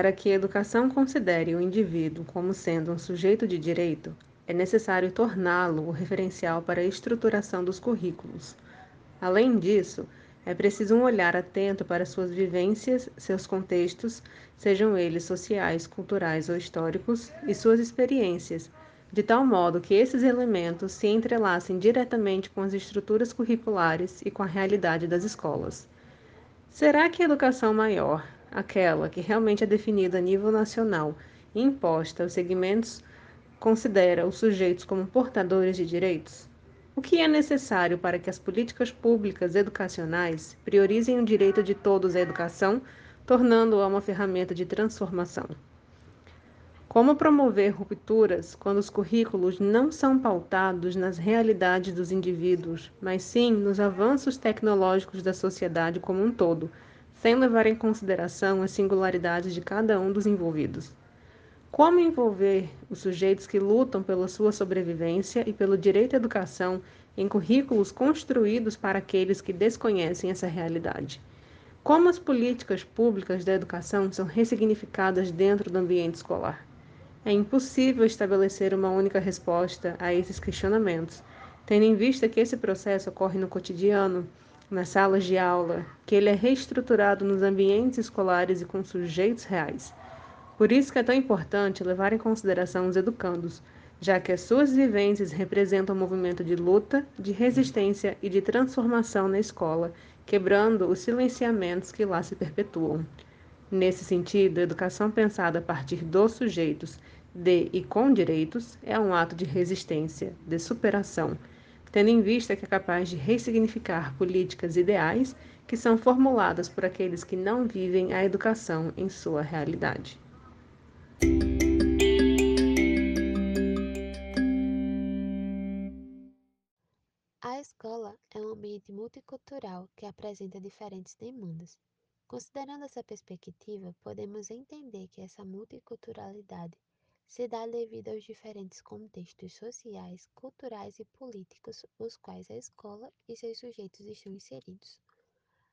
Para que a educação considere o indivíduo como sendo um sujeito de direito, é necessário torná-lo o referencial para a estruturação dos currículos. Além disso, é preciso um olhar atento para suas vivências, seus contextos, sejam eles sociais, culturais ou históricos, e suas experiências, de tal modo que esses elementos se entrelacem diretamente com as estruturas curriculares e com a realidade das escolas. Será que a educação maior, aquela que realmente é definida a nível nacional e imposta aos segmentos, considera os sujeitos como portadores de direitos? O que é necessário para que as políticas públicas educacionais priorizem o direito de todos à educação, tornando-a uma ferramenta de transformação? Como promover rupturas quando os currículos não são pautados nas realidades dos indivíduos, mas sim nos avanços tecnológicos da sociedade como um todo, sem levar em consideração as singularidades de cada um dos envolvidos? Como envolver os sujeitos que lutam pela sua sobrevivência e pelo direito à educação em currículos construídos para aqueles que desconhecem essa realidade? Como as políticas públicas da educação são ressignificadas dentro do ambiente escolar? É impossível estabelecer uma única resposta a esses questionamentos, tendo em vista que esse processo ocorre no cotidiano, nas salas de aula, que ele é reestruturado nos ambientes escolares e com sujeitos reais. Por isso que é tão importante levar em consideração os educandos, já que as suas vivências representam um movimento de luta, de resistência e de transformação na escola, quebrando os silenciamentos que lá se perpetuam. Nesse sentido, a educação pensada a partir dos sujeitos de e com direitos é um ato de resistência, de superação, tendo em vista que é capaz de ressignificar políticas ideais que são formuladas por aqueles que não vivem a educação em sua realidade. A escola é um ambiente multicultural que apresenta diferentes demandas. Considerando essa perspectiva, podemos entender que essa multiculturalidade se dá devido aos diferentes contextos sociais, culturais e políticos os quais a escola e seus sujeitos estão inseridos.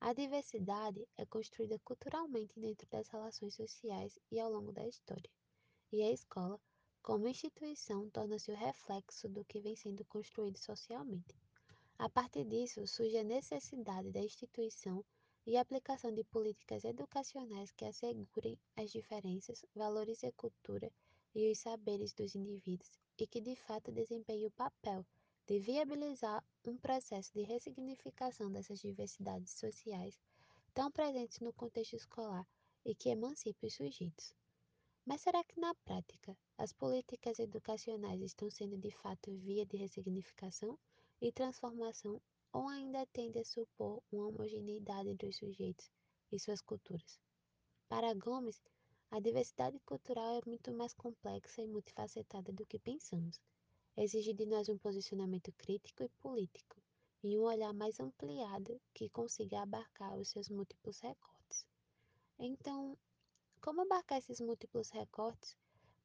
A diversidade é construída culturalmente dentro das relações sociais e ao longo da história, e a escola, como instituição, torna-se o reflexo do que vem sendo construído socialmente. A partir disso, surge a necessidade da instituição e aplicação de políticas educacionais que assegurem as diferenças, valores e cultura e os saberes dos indivíduos e que de fato desempenhe o papel de viabilizar um processo de ressignificação dessas diversidades sociais tão presentes no contexto escolar e que emancipe os sujeitos. Mas será que na prática as políticas educacionais estão sendo de fato via de ressignificação e transformação ou ainda tende a supor uma homogeneidade entre os sujeitos e suas culturas? Para Gomes, a diversidade cultural é muito mais complexa e multifacetada do que pensamos. Exige de nós um posicionamento crítico e político, e um olhar mais ampliado que consiga abarcar os seus múltiplos recortes. Então, como abarcar esses múltiplos recortes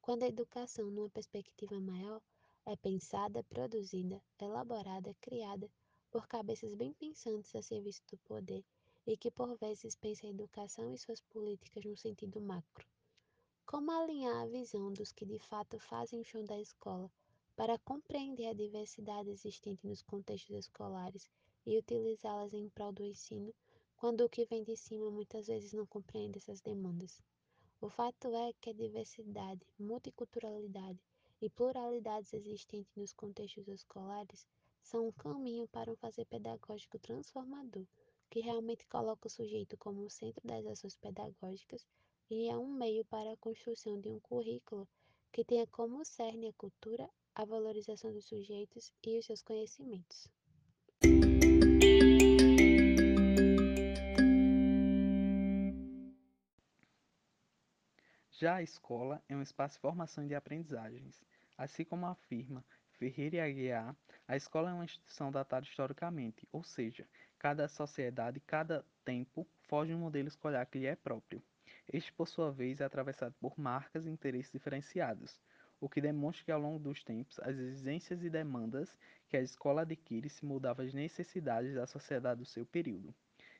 quando a educação, numa perspectiva maior, é pensada, produzida, elaborada, criada por cabeças bem pensantes a serviço do poder e que por vezes pensam a educação e suas políticas no sentido macro? Como alinhar a visão dos que de fato fazem o chão da escola para compreender a diversidade existente nos contextos escolares e utilizá-las em prol do ensino, quando o que vem de cima muitas vezes não compreende essas demandas? O fato é que a diversidade, multiculturalidade e pluralidades existentes nos contextos escolares são um caminho para um fazer pedagógico transformador, que realmente coloca o sujeito como o centro das ações pedagógicas e é um meio para a construção de um currículo que tenha como cerne a cultura, a valorização dos sujeitos e os seus conhecimentos. Já a escola é um espaço de formação de aprendizagens. Assim como afirma Ferreira e Aguiar, a escola é uma instituição datada historicamente, ou seja, cada sociedade, cada tempo, foge um modelo escolar que lhe é próprio. Este, por sua vez, é atravessado por marcas e interesses diferenciados, o que demonstra que ao longo dos tempos as exigências e demandas que a escola adquire se mudavam às necessidades da sociedade do seu período.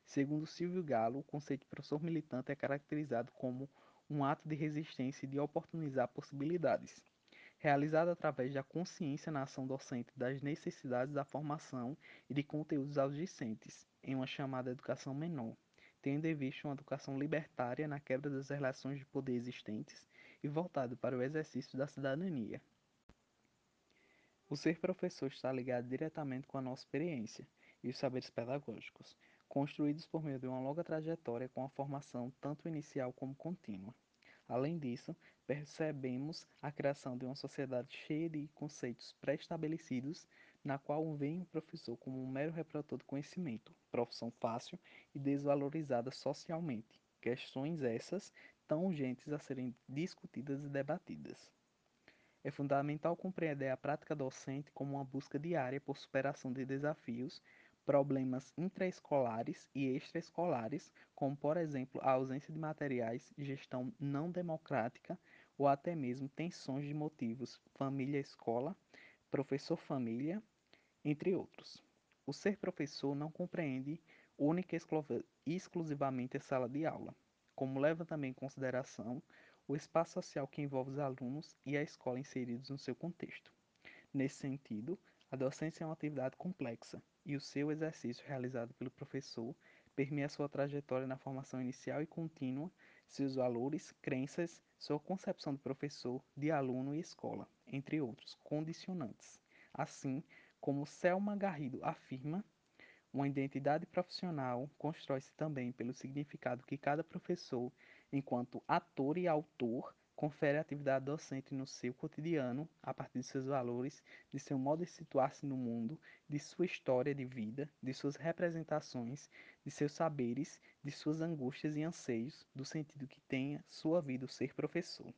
Segundo Silvio Galo, o conceito de professor militante é caracterizado como um ato de resistência e de oportunizar possibilidades, realizado através da consciência na ação docente das necessidades da formação e de conteúdos aos discentes, em uma chamada educação menor, tendo em vista uma educação libertária na quebra das relações de poder existentes e voltado para o exercício da cidadania. O ser professor está ligado diretamente com a nossa experiência e os saberes pedagógicos, construídos por meio de uma longa trajetória com a formação tanto inicial como contínua. Além disso, percebemos a criação de uma sociedade cheia de conceitos pré-estabelecidos, na qual vem o professor como um mero reprodutor de conhecimento, profissão fácil e desvalorizada socialmente, questões essas tão urgentes a serem discutidas e debatidas. É fundamental compreender a prática docente como uma busca diária por superação de desafios, problemas intraescolares e extraescolares, como, por exemplo, a ausência de materiais, gestão não democrática ou até mesmo tensões de motivos família-escola, professor-família, entre outros. O ser professor não compreende única e exclusivamente a sala de aula, como leva também em consideração o espaço social que envolve os alunos e a escola inseridos no seu contexto. Nesse sentido, a docência é uma atividade complexa e o seu exercício realizado pelo professor permeia sua trajetória na formação inicial e contínua, seus valores, crenças, sua concepção de professor, de aluno e escola, entre outros condicionantes. Assim, como Selma Garrido afirma, uma identidade profissional constrói-se também pelo significado que cada professor enquanto ator e autor, confere a atividade docente no seu cotidiano, a partir de seus valores, de seu modo de situar-se no mundo, de sua história de vida, de suas representações, de seus saberes, de suas angústias e anseios, do sentido que tenha sua vida ser professor.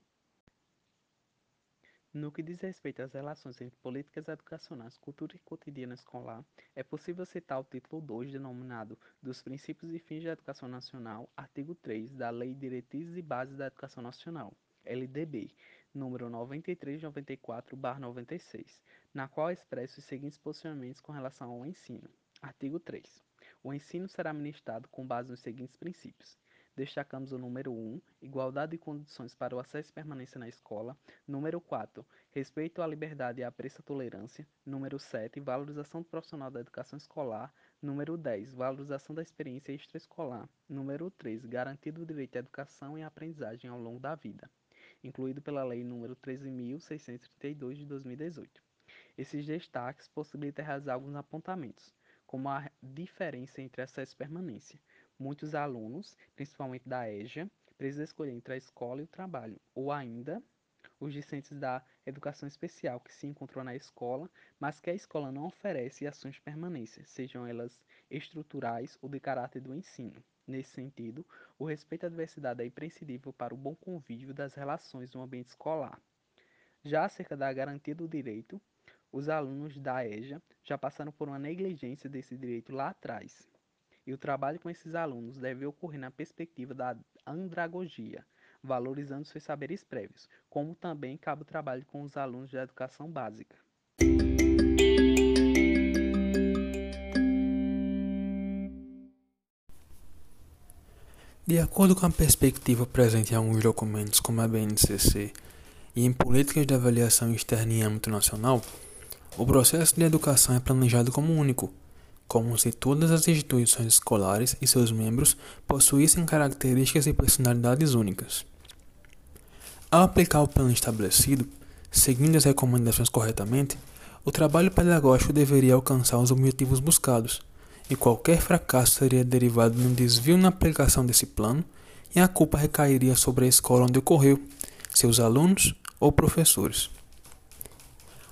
No que diz respeito às relações entre políticas educacionais, cultura e cotidiano escolar, é possível citar o título 2, denominado Dos Princípios e Fins da Educação Nacional, artigo 3 da Lei Diretrizes e Bases da Educação Nacional, LDB, número 9394-96, na qual expressa os seguintes posicionamentos com relação ao ensino. Artigo 3. O ensino será ministrado com base nos seguintes princípios: destacamos o número 1, igualdade de condições para o acesso e permanência na escola. Número 4, respeito à liberdade e à preço tolerância. Número 7, valorização do profissional da educação escolar. Número 10, valorização da experiência extraescolar. Número 13, garantido o direito à educação e à aprendizagem ao longo da vida, incluído pela Lei nº 13.632 de 2018. Esses destaques possibilitam realizar alguns apontamentos, como a diferença entre acesso e permanência, Muitos alunos, principalmente da EJA, precisam escolher entre a escola e o trabalho, ou ainda os discentes da educação especial que se encontram na escola, mas que a escola não oferece ações de permanência, sejam elas estruturais ou de caráter do ensino. Nesse sentido, o respeito à diversidade é imprescindível para o bom convívio das relações no ambiente escolar. Já acerca da garantia do direito, os alunos da EJA já passaram por uma negligência desse direito lá atrás, e o trabalho com esses alunos deve ocorrer na perspectiva da andragogia, valorizando seus saberes prévios, como também cabe o trabalho com os alunos da educação básica. De acordo com a perspectiva presente em alguns documentos, como a BNCC, e em políticas de avaliação externa em âmbito nacional, o processo de educação é planejado como único, como se todas as instituições escolares e seus membros possuíssem características e personalidades únicas. Ao aplicar o plano estabelecido, seguindo as recomendações corretamente, o trabalho pedagógico deveria alcançar os objetivos buscados, e qualquer fracasso seria derivado de um desvio na aplicação desse plano e a culpa recairia sobre a escola onde ocorreu, seus alunos ou professores.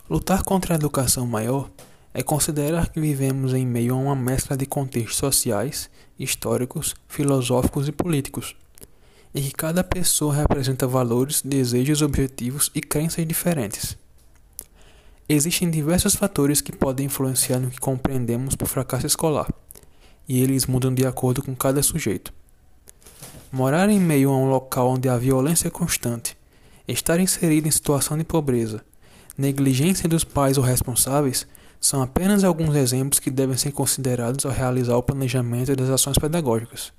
Lutar contra a educação maior é considerar que vivemos em meio a uma mescla de contextos sociais, históricos, filosóficos e políticos, e que cada pessoa representa valores, desejos, objetivos e crenças diferentes. Existem diversos fatores que podem influenciar no que compreendemos por fracasso escolar, e eles mudam de acordo com cada sujeito. Morar em meio a um local onde a violência é constante, estar inserido em situação de pobreza, negligência dos pais ou responsáveis são apenas alguns exemplos que devem ser considerados ao realizar o planejamento das ações pedagógicas.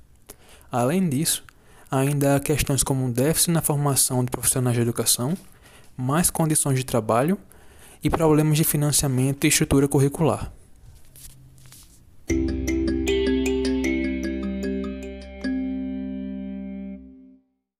Além disso, ainda há questões como déficit na formação de profissionais de educação, mais condições de trabalho e problemas de financiamento e estrutura curricular.